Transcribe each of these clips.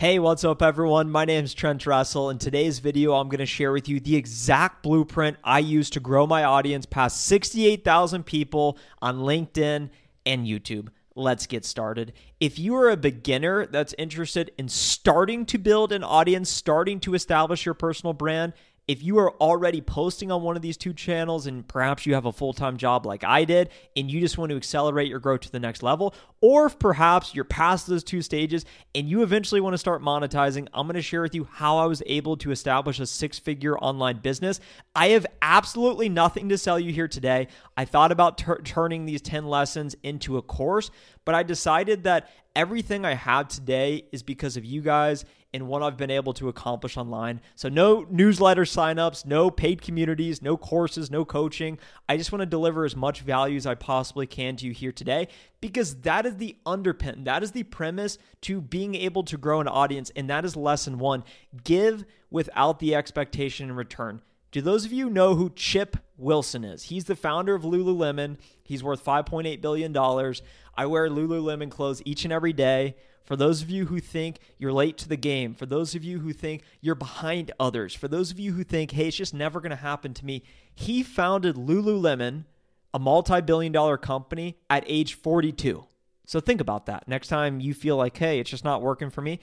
Hey, what's up, everyone? My name is Trent Dressel. In today's video, I'm going to share with you the exact blueprint I use to grow my audience past 68,000 people on LinkedIn and YouTube. Let's get started. If you are a beginner that's interested in starting to build an audience, starting to establish your personal brand, if you are already posting on one of these two channels and perhaps you have a full time job like I did and you just want to accelerate your growth to the next level, or if perhaps you're past those two stages and you eventually want to start monetizing, I'm going to share with you how I was able to establish a six figure online business. I have absolutely nothing to sell you here today. I thought about ter- turning these 10 lessons into a course, but I decided that everything I have today is because of you guys and what I've been able to accomplish online. So, no newsletter signups, no paid communities, no courses, no coaching. I just want to deliver as much value as I possibly can to you here today because that is the underpin, that is the premise to being able to grow an audience. And that is lesson one give without the expectation in return. Do those of you know who Chip Wilson is? He's the founder of Lululemon. He's worth $5.8 billion. I wear Lululemon clothes each and every day. For those of you who think you're late to the game, for those of you who think you're behind others, for those of you who think, hey, it's just never going to happen to me, he founded Lululemon, a multi billion dollar company, at age 42. So think about that. Next time you feel like, hey, it's just not working for me.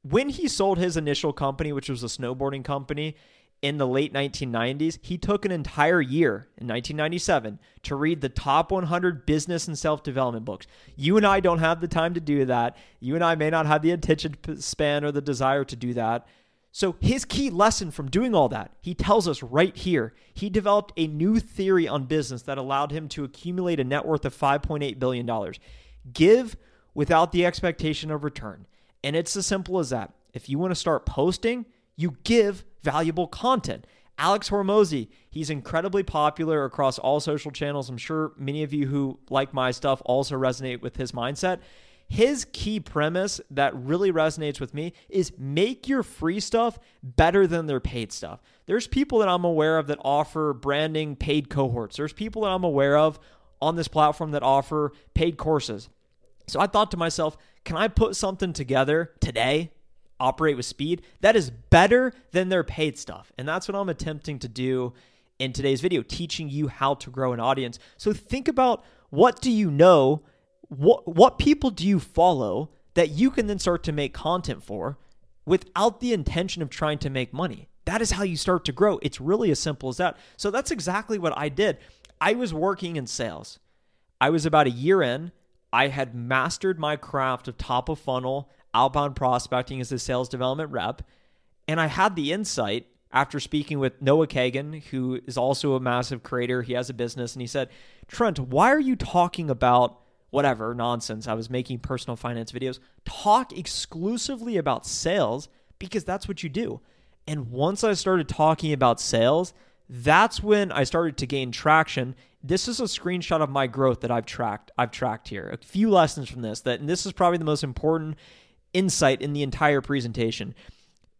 When he sold his initial company, which was a snowboarding company, in the late 1990s, he took an entire year in 1997 to read the top 100 business and self development books. You and I don't have the time to do that. You and I may not have the attention span or the desire to do that. So, his key lesson from doing all that, he tells us right here, he developed a new theory on business that allowed him to accumulate a net worth of $5.8 billion. Give without the expectation of return. And it's as simple as that. If you want to start posting, you give valuable content. Alex Hormozi, he's incredibly popular across all social channels. I'm sure many of you who like my stuff also resonate with his mindset. His key premise that really resonates with me is make your free stuff better than their paid stuff. There's people that I'm aware of that offer branding paid cohorts. There's people that I'm aware of on this platform that offer paid courses. So I thought to myself, can I put something together today operate with speed, that is better than their paid stuff. And that's what I'm attempting to do in today's video, teaching you how to grow an audience. So think about what do you know? What what people do you follow that you can then start to make content for without the intention of trying to make money? That is how you start to grow. It's really as simple as that. So that's exactly what I did. I was working in sales. I was about a year in. I had mastered my craft of top of funnel outbound prospecting as a sales development rep. And I had the insight after speaking with Noah Kagan, who is also a massive creator. He has a business, and he said, Trent, why are you talking about whatever nonsense? I was making personal finance videos. Talk exclusively about sales because that's what you do. And once I started talking about sales, that's when I started to gain traction. This is a screenshot of my growth that I've tracked. I've tracked here. A few lessons from this that and this is probably the most important insight in the entire presentation.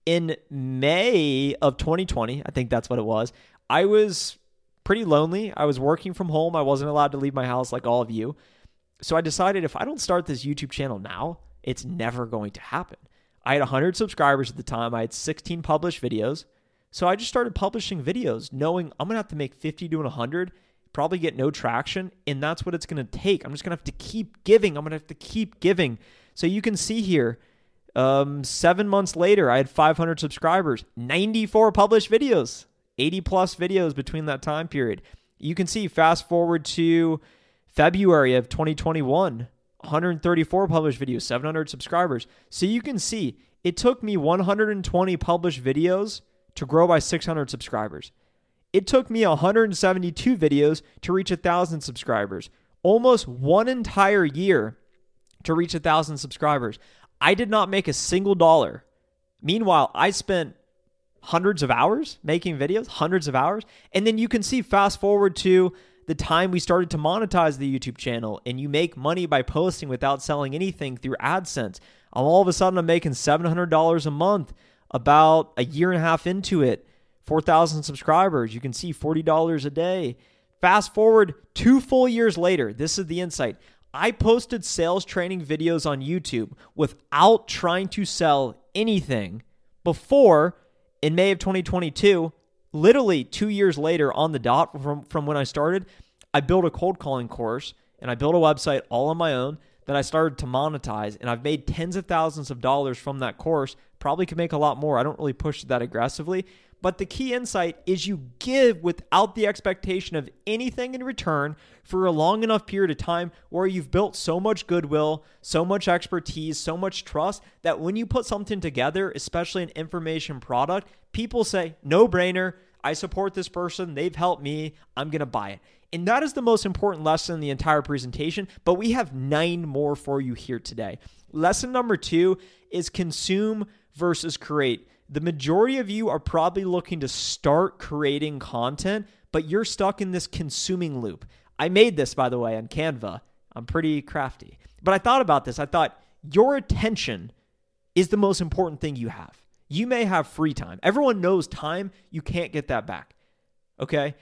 In May of 2020, I think that's what it was, I was pretty lonely. I was working from home. I wasn't allowed to leave my house like all of you. So I decided if I don't start this YouTube channel now, it's never going to happen. I had 100 subscribers at the time. I had 16 published videos. So I just started publishing videos knowing I'm going to have to make 50 to 100, probably get no traction. And that's what it's going to take. I'm just going to have to keep giving. I'm going to have to keep giving so you can see here, Um, seven months later, I had 500 subscribers, 94 published videos, 80 plus videos between that time period. You can see, fast forward to February of 2021, 134 published videos, 700 subscribers. So you can see it took me 120 published videos to grow by 600 subscribers. It took me 172 videos to reach 1,000 subscribers. Almost one entire year to reach 1,000 subscribers. I did not make a single dollar. Meanwhile, I spent hundreds of hours making videos, hundreds of hours. And then you can see fast forward to the time we started to monetize the YouTube channel and you make money by posting without selling anything through AdSense. All of a sudden, I'm making $700 a month about a year and a half into it. 4,000 subscribers. You can see $40 a day. Fast forward two full years later. This is the insight. I posted sales training videos on YouTube without trying to sell anything before in May of 2022, literally two years later on the dot from, from when I started, I built a cold calling course and I built a website all on my own that I started to monetize. And I've made tens of thousands of dollars from that course. Probably could make a lot more. I don't really push that aggressively. But the key insight is you give without the expectation of anything in return for a long enough period of time where you've built so much goodwill, so much expertise, so much trust that when you put something together, especially an information product, people say, no brainer. I support this person. They've helped me. I'm going to buy it. And that is the most important lesson in the entire presentation. But we have nine more for you here today. Lesson number two is consume versus create the majority of you are probably looking to start creating content, but you're stuck in this consuming loop. I made this, by the way, on Canva. I'm pretty crafty. But I thought about this. I thought your attention is the most important thing you have. You may have free time. Everyone knows time, you can't get that back. Okay?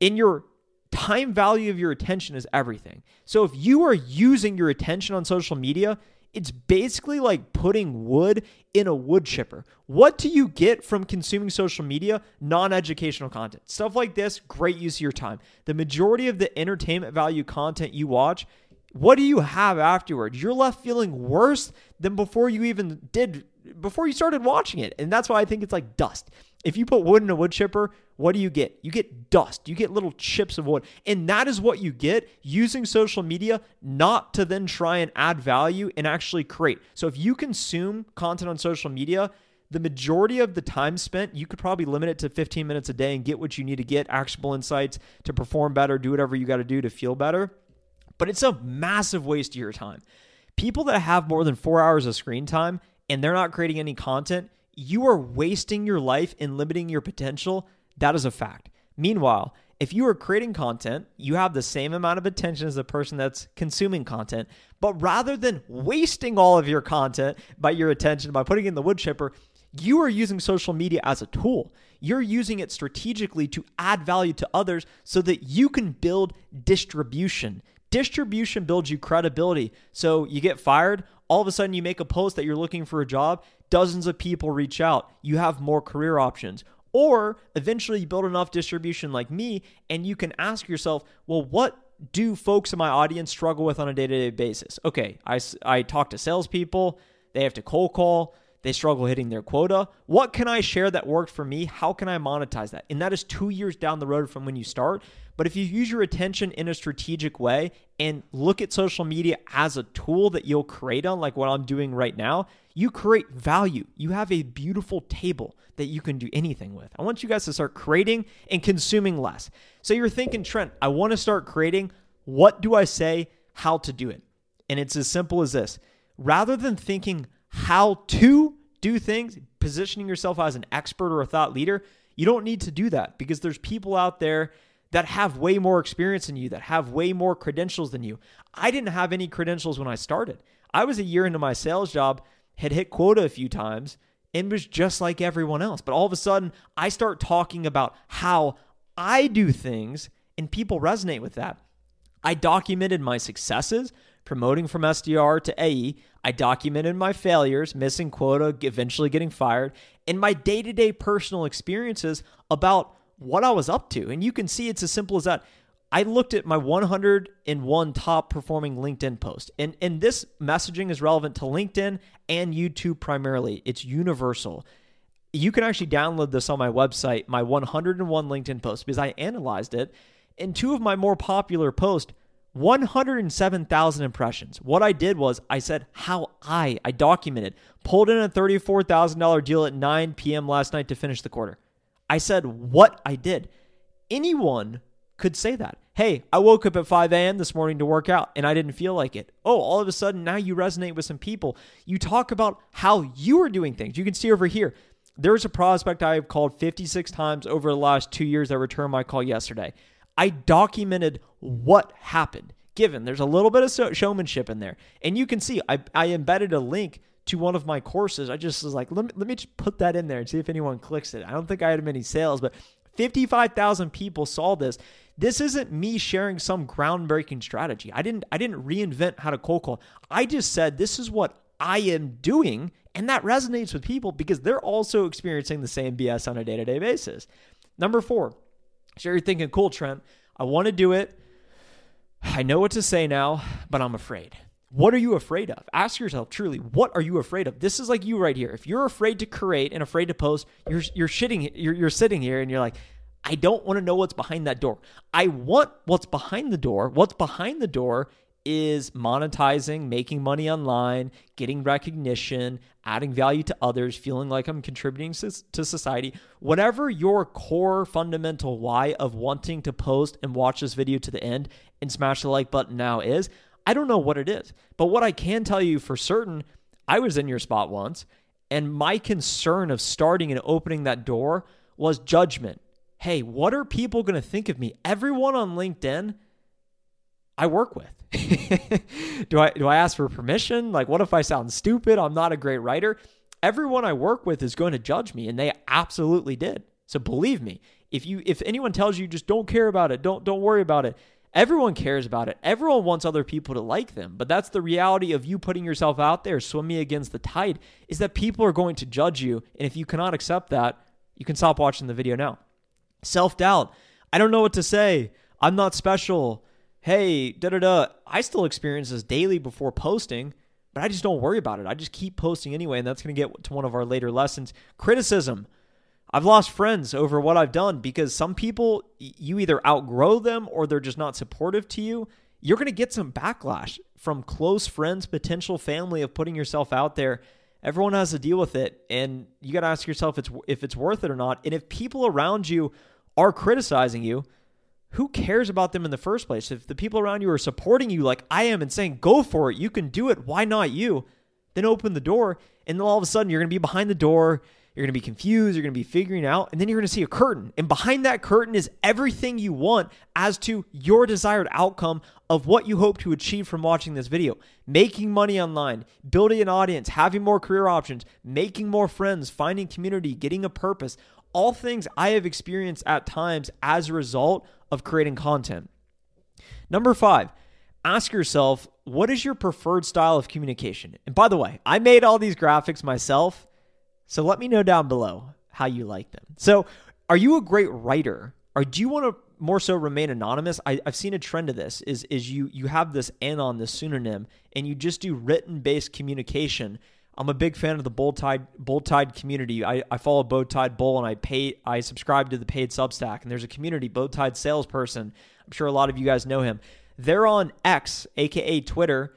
In your time value of your attention is everything. So if you are using your attention on social media, it's basically like putting wood in a wood chipper. What do you get from consuming social media? Non educational content. Stuff like this, great use of your time. The majority of the entertainment value content you watch, what do you have afterwards? You're left feeling worse than before you even did, before you started watching it. And that's why I think it's like dust. If you put wood in a wood chipper, what do you get? You get dust. You get little chips of wood. And that is what you get using social media not to then try and add value and actually create. So if you consume content on social media, the majority of the time spent, you could probably limit it to 15 minutes a day and get what you need to get, actionable insights to perform better, do whatever you got to do to feel better. But it's a massive waste of your time. People that have more than four hours of screen time and they're not creating any content, you are wasting your life and limiting your potential. That is a fact. Meanwhile, if you are creating content, you have the same amount of attention as the person that's consuming content. But rather than wasting all of your content by your attention by putting in the wood chipper, you are using social media as a tool. You're using it strategically to add value to others so that you can build distribution. Distribution builds you credibility. So you get fired, all of a sudden you make a post that you're looking for a job, dozens of people reach out. You have more career options. Or eventually you build enough distribution like me, and you can ask yourself, well, what do folks in my audience struggle with on a day to day basis? Okay, I, I talk to salespeople, they have to cold call, they struggle hitting their quota. What can I share that worked for me? How can I monetize that? And that is two years down the road from when you start. But if you use your attention in a strategic way and look at social media as a tool that you'll create on, like what I'm doing right now, you create value. You have a beautiful table that you can do anything with. I want you guys to start creating and consuming less. So you're thinking, Trent, I want to start creating. What do I say? How to do it? And it's as simple as this. Rather than thinking how to do things, positioning yourself as an expert or a thought leader, you don't need to do that because there's people out there that have way more experience than you, that have way more credentials than you. I didn't have any credentials when I started. I was a year into my sales job, had hit quota a few times, and was just like everyone else. But all of a sudden, I start talking about how I do things, and people resonate with that. I documented my successes, promoting from SDR to AE. I documented my failures, missing quota, eventually getting fired, and my day to day personal experiences about what I was up to. And you can see it's as simple as that. I looked at my 101 top performing LinkedIn post. And, and this messaging is relevant to LinkedIn and YouTube primarily. It's universal. You can actually download this on my website, my 101 LinkedIn posts, because I analyzed it. And two of my more popular posts 107,000 impressions. What I did was I said how I I documented pulled in a $34,000 deal at 9 p.m. last night to finish the quarter. I said what I did. Anyone could say that. Hey, I woke up at 5 a.m. this morning to work out and I didn't feel like it. Oh, all of a sudden now you resonate with some people. You talk about how you are doing things. You can see over here. There's a prospect I have called 56 times over the last two years that returned my call yesterday. I documented what happened. Given there's a little bit of showmanship in there, and you can see I, I embedded a link to one of my courses. I just was like, let me, let me just put that in there and see if anyone clicks it. I don't think I had many sales, but 55,000 people saw this. This isn't me sharing some groundbreaking strategy. I didn't I didn't reinvent how to cold call. I just said this is what I am doing and that resonates with people because they're also experiencing the same BS on a day-to-day basis. Number 4, so you're thinking, cool, Trent, I want to do it. I know what to say now, but I'm afraid. What are you afraid of? Ask yourself truly, what are you afraid of? This is like you right here. If you're afraid to create and afraid to post, you're you're shitting you're, you're sitting here and you're like, I don't want to know what's behind that door. I want what's behind the door. What's behind the door is monetizing, making money online, getting recognition, adding value to others, feeling like I'm contributing to society. Whatever your core fundamental why of wanting to post and watch this video to the end and smash the like button now is, I don't know what it is. But what I can tell you for certain, I was in your spot once, and my concern of starting and opening that door was judgment. Hey, what are people going to think of me? Everyone on LinkedIn I work with. do I do I ask for permission? Like what if I sound stupid? I'm not a great writer. Everyone I work with is going to judge me and they absolutely did. So believe me, if you if anyone tells you just don't care about it, don't don't worry about it. Everyone cares about it. Everyone wants other people to like them. But that's the reality of you putting yourself out there, swimming against the tide, is that people are going to judge you. And if you cannot accept that, you can stop watching the video now. Self doubt. I don't know what to say. I'm not special hey, da da da. I still experience this daily before posting, but I just don't worry about it. I just keep posting anyway, and that's going to get to one of our later lessons. Criticism. I've lost friends over what I've done because some people, you either outgrow them or they're just not supportive to you. You're going to get some backlash from close friends, potential family of putting yourself out there. Everyone has to deal with it, and you got to ask yourself if it's, if it's worth it or not. And if people around you are criticizing you, who cares about them in the first place? If the people around you are supporting you like I am and saying, go for it, you can do it, why not you? Then open the door, and all of a sudden you're going to be behind the door. You're going to be confused. You're going to be figuring out, and then you're going to see a curtain. And behind that curtain is everything you want as to your desired outcome of what you hope to achieve from watching this video. Making money online, building an audience, having more career options, making more friends, finding community, getting a purpose all things I have experienced at times as a result of creating content. Number five, ask yourself, what is your preferred style of communication? And by the way, I made all these graphics myself, so let me know down below how you like them. So, are you a great writer? Or do you want to more so remain anonymous? I, have seen a trend of this is is you you have this anon, this pseudonym, and you just do written based communication I'm a big fan of the BowTied Bold Tide community. I, I follow BowTied Bull and I pay I subscribe to the paid Substack and there's a community BowTied salesperson. I'm sure a lot of you guys know him. They're on X, aka Twitter,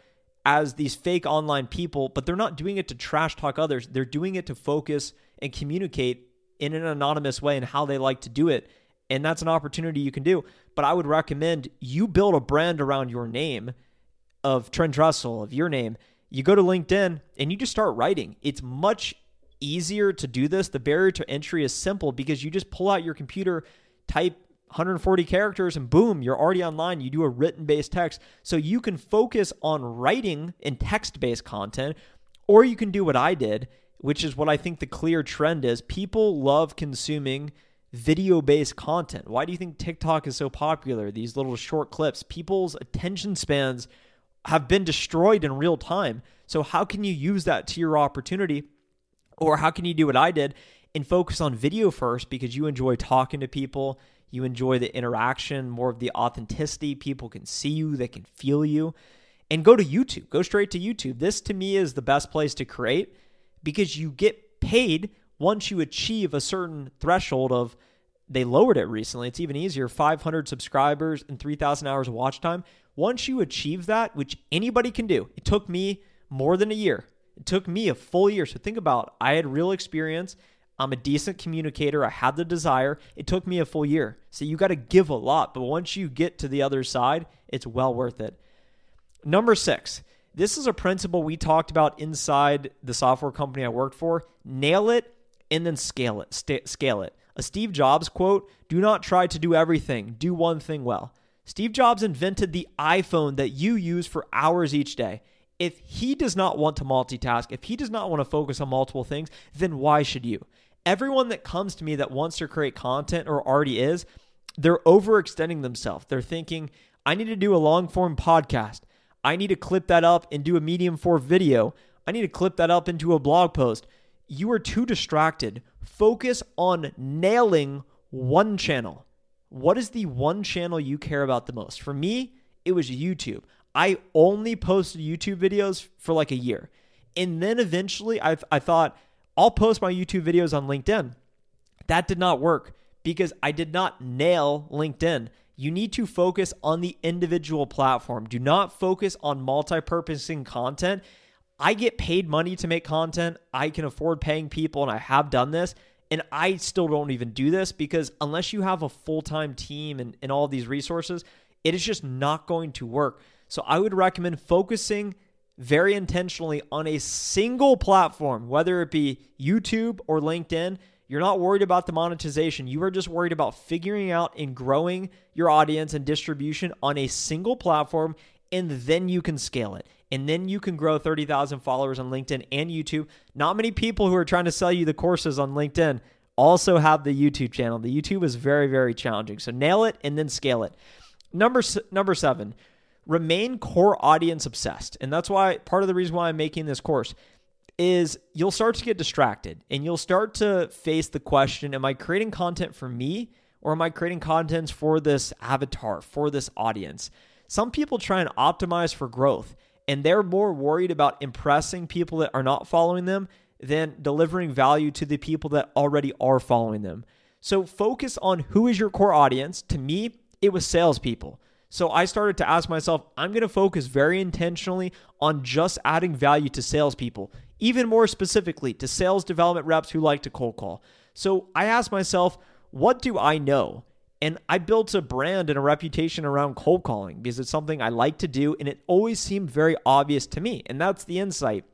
as these fake online people, but they're not doing it to trash talk others. They're doing it to focus and communicate in an anonymous way and how they like to do it. And that's an opportunity you can do. But I would recommend you build a brand around your name of Trent Dressel, of your name, you go to LinkedIn and you just start writing. It's much easier to do this. The barrier to entry is simple because you just pull out your computer, type 140 characters, and boom, you're already online. You do a written based text. So you can focus on writing and text based content, or you can do what I did, which is what I think the clear trend is. People love consuming video based content. Why do you think TikTok is so popular? These little short clips, people's attention spans have been destroyed in real time. So, how can you use that to your opportunity? Or how can you do what I did and focus on video first because you enjoy talking to people, you enjoy the interaction, more of the authenticity. People can see you, they can feel you. And go to YouTube, go straight to YouTube. This to me is the best place to create because you get paid once you achieve a certain threshold of they lowered it recently. It's even easier 500 subscribers and 3,000 hours of watch time. Once you achieve that, which anybody can do, it took me more than a year. It took me a full year. So think about I had real experience. I'm a decent communicator. I had the desire. It took me a full year. So you got to give a lot. But once you get to the other side, it's well worth it. Number six, this is a principle we talked about inside the software company I worked for. Nail it and then scale it. St- scale it. A Steve Jobs quote Do not try to do everything, do one thing well. Steve Jobs invented the iPhone that you use for hours each day. If he does not want to multitask, if he does not want to focus on multiple things, then why should you? Everyone that comes to me that wants to create content or already is, they're overextending themselves. They're thinking, I need to do a long form podcast. I need to clip that up and do a medium form video. I need to clip that up into a blog post. You are too distracted focus on nailing one channel. What is the one channel you care about the most? For me, it was YouTube. I only posted YouTube videos for like a year. And then eventually I, I thought, I'll post my YouTube videos on LinkedIn. That did not work because I did not nail LinkedIn. You need to focus on the individual platform. Do not focus on multi purposing content I get paid money to make content. I can afford paying people, and I have done this. And I still don't even do this because unless you have a full time team and, and all these resources, it is just not going to work. So I would recommend focusing very intentionally on a single platform, whether it be YouTube or LinkedIn. You're not worried about the monetization. You are just worried about figuring out and growing your audience and distribution on a single platform, and then you can scale it and then you can grow 30,000 followers on LinkedIn and YouTube. Not many people who are trying to sell you the courses on LinkedIn also have the YouTube channel. The YouTube is very, very challenging. So nail it and then scale it. Number number 7, remain core audience obsessed. And that's why part of the reason why I'm making this course is you'll start to get distracted and you'll start to face the question, am I creating content for me or am I creating content for this avatar, for this audience? Some people try and optimize for growth and they're more worried about impressing people that are not following them than delivering value to the people that already are following them. So focus on who is your core audience. To me, it was salespeople. So I started to ask myself, I'm going to focus very intentionally on just adding value to salespeople, even more specifically to sales development reps who like to cold call. So I asked myself, what do I know? And I built a brand and a reputation around cold calling because it's something I like to do and it always seemed very obvious to me. And that's the insight.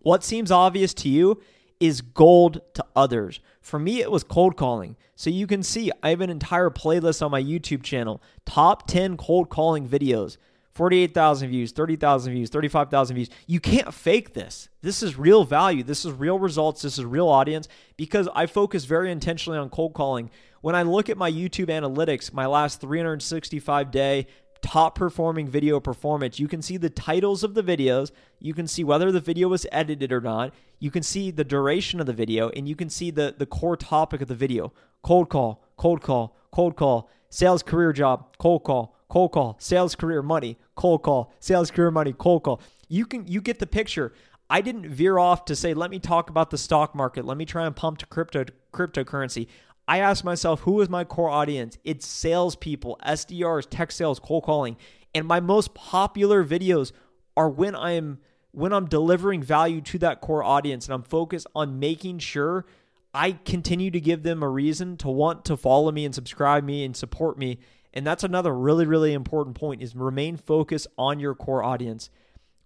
What seems obvious to you is gold to others. For me, it was cold calling. So you can see I have an entire playlist on my YouTube channel top 10 cold calling videos. 48,000 views, 30,000 views, 35,000 views. You can't fake this. This is real value. This is real results. This is real audience because I focus very intentionally on cold calling. When I look at my YouTube analytics, my last 365 day top performing video performance, you can see the titles of the videos. You can see whether the video was edited or not. You can see the duration of the video and you can see the, the core topic of the video cold call, cold call, cold call, sales career job, cold call, cold call, sales career money, cold call, sales career money, cold call. You can you get the picture. I didn't veer off to say, let me talk about the stock market. Let me try and pump to crypto cryptocurrency. I ask myself, who is my core audience? It's salespeople, SDRs, tech sales, cold calling. And my most popular videos are when I am when I'm delivering value to that core audience and I'm focused on making sure I continue to give them a reason to want to follow me and subscribe me and support me and that's another really, really important point is remain focused on your core audience.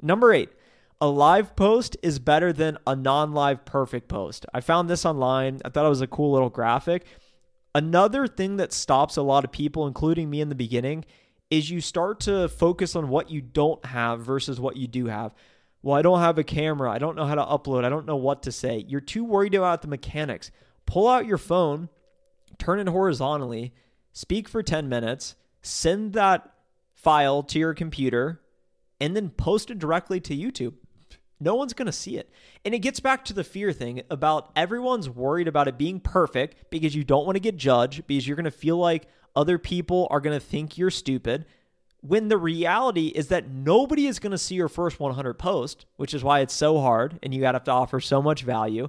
Number eight, a live post is better than a non-live perfect post. I found this online. I thought it was a cool little graphic. Another thing that stops a lot of people, including me in the beginning, is you start to focus on what you don't have versus what you do have. Well, I don't have a camera. I don't know how to upload. I don't know what to say. You're too worried about the mechanics. Pull out your phone, turn it horizontally, speak for 10 minutes, send that file to your computer, and then post it directly to YouTube. No one's going to see it. And it gets back to the fear thing about everyone's worried about it being perfect because you don't want to get judged, because you're going to feel like other people are going to think you're stupid. When the reality is that nobody is going to see your first 100 post, which is why it's so hard and you got to have to offer so much value.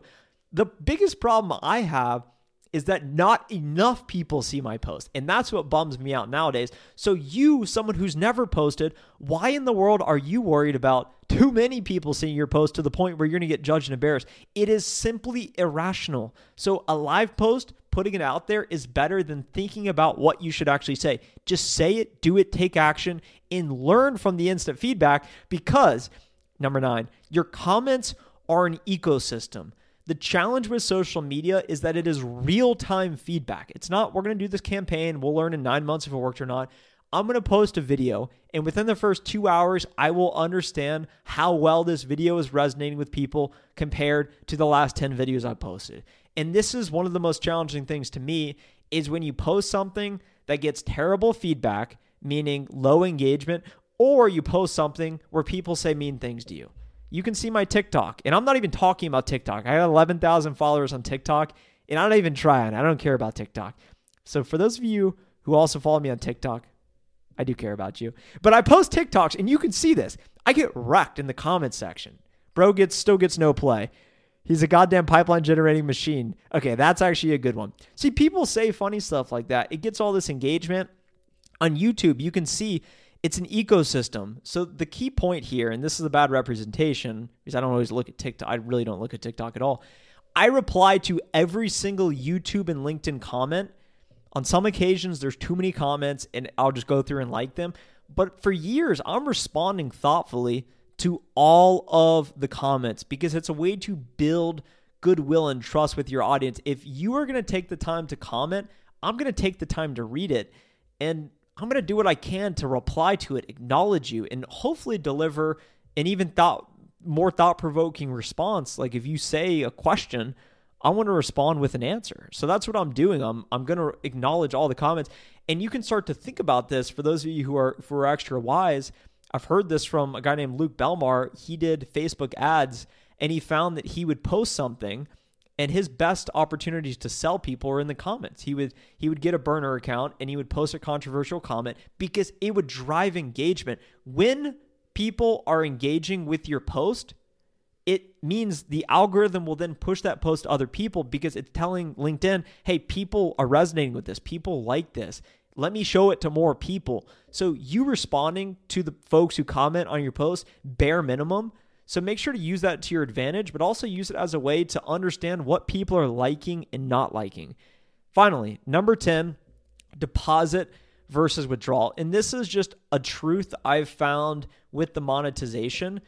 The biggest problem I have is that not enough people see my post. And that's what bums me out nowadays. So, you, someone who's never posted, why in the world are you worried about too many people seeing your post to the point where you're going to get judged and embarrassed? It is simply irrational. So, a live post, putting it out there is better than thinking about what you should actually say. Just say it, do it, take action, and learn from the instant feedback because, number nine, your comments are an ecosystem. The challenge with social media is that it is real time feedback. It's not, we're going to do this campaign, we'll learn in nine months if it worked or not. I'm going to post a video, and within the first two hours, I will understand how well this video is resonating with people compared to the last 10 videos I posted. And this is one of the most challenging things to me is when you post something that gets terrible feedback, meaning low engagement, or you post something where people say mean things to you you can see my TikTok. And I'm not even talking about TikTok. I got 11,000 followers on TikTok, and I'm not even trying. I don't care about TikTok. So for those of you who also follow me on TikTok, I do care about you. But I post TikToks, and you can see this. I get wrecked in the comments section. Bro gets still gets no play. He's a goddamn pipeline generating machine. Okay, that's actually a good one. See, people say funny stuff like that. It gets all this engagement. On YouTube, you can see it's an ecosystem. So the key point here, and this is a bad representation because I don't always look at TikTok. I really don't look at TikTok at all. I reply to every single YouTube and LinkedIn comment. On some occasions, there's too many comments, and I'll just go through and like them. But for years, I'm responding thoughtfully to all of the comments because it's a way to build goodwill and trust with your audience. If you are going to take the time to comment, I'm going to take the time to read it. And I'm going to do what I can to reply to it, acknowledge you, and hopefully deliver an even thought more thought provoking response. Like if you say a question, I want to respond with an answer. So that's what I'm doing. I'm I'm going to acknowledge all the comments, and you can start to think about this. For those of you who are who are extra wise, I've heard this from a guy named Luke Belmar. He did Facebook ads, and he found that he would post something and his best opportunities to sell people are in the comments. He would he would get a burner account and he would post a controversial comment because it would drive engagement. When people are engaging with your post, it means the algorithm will then push that post to other people because it's telling LinkedIn, "Hey, people are resonating with this. People like this. Let me show it to more people." So you responding to the folks who comment on your post, bare minimum, so make sure to use that to your advantage, but also use it as a way to understand what people are liking and not liking. Finally, number 10, deposit versus withdrawal. And this is just a truth I've found with the monetization.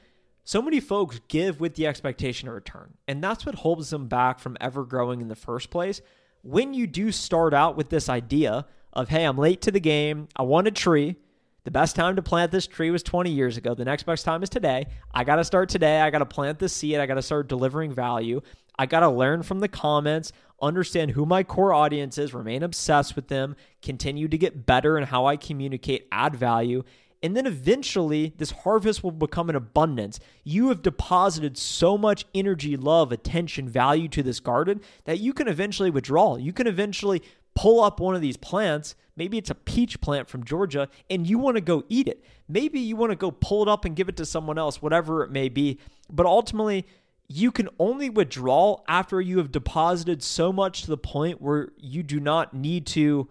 So many folks give with the expectation of return, and that's what holds them back from ever growing in the first place. When you do start out with this idea of, hey, I'm late to the game, I want a tree, the best time to plant this tree was 20 years ago. The next best time is today. I got to start today. I got to plant the seed. I got to start delivering value. I got to learn from the comments, understand who my core audience is, remain obsessed with them, continue to get better in how I communicate, add value. And then eventually, this harvest will become an abundance. You have deposited so much energy, love, attention, value to this garden that you can eventually withdraw. You can eventually pull up one of these plants. Maybe it's a peach plant from Georgia and you want to go eat it. Maybe you want to go pull it up and give it to someone else, whatever it may be. But ultimately, you can only withdraw after you have deposited so much to the point where you do not need to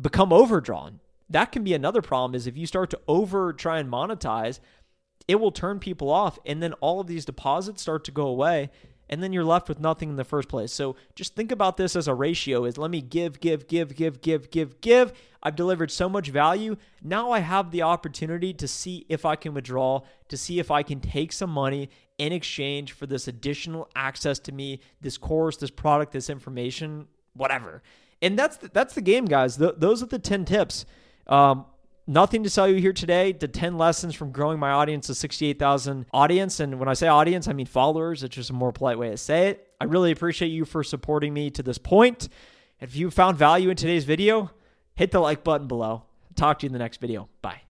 become overdrawn. That can be another problem is if you start to over try and monetize, it will turn people off and then all of these deposits start to go away and then you're left with nothing in the first place. So just think about this as a ratio is let me give, give, give, give, give, give, give. I've delivered so much value. Now I have the opportunity to see if I can withdraw, to see if I can take some money in exchange for this additional access to me, this course, this product, this information, whatever. And that's the, that's the game, guys. Th- those are the 10 tips. Um, Nothing to sell you here today. The 10 lessons from growing my audience to 68,000 audience. And when I say audience, I mean followers. It's just a more polite way to say it. I really appreciate you for supporting me to this point. If you found value in today's video, hit the like button below. Talk to you in the next video. Bye.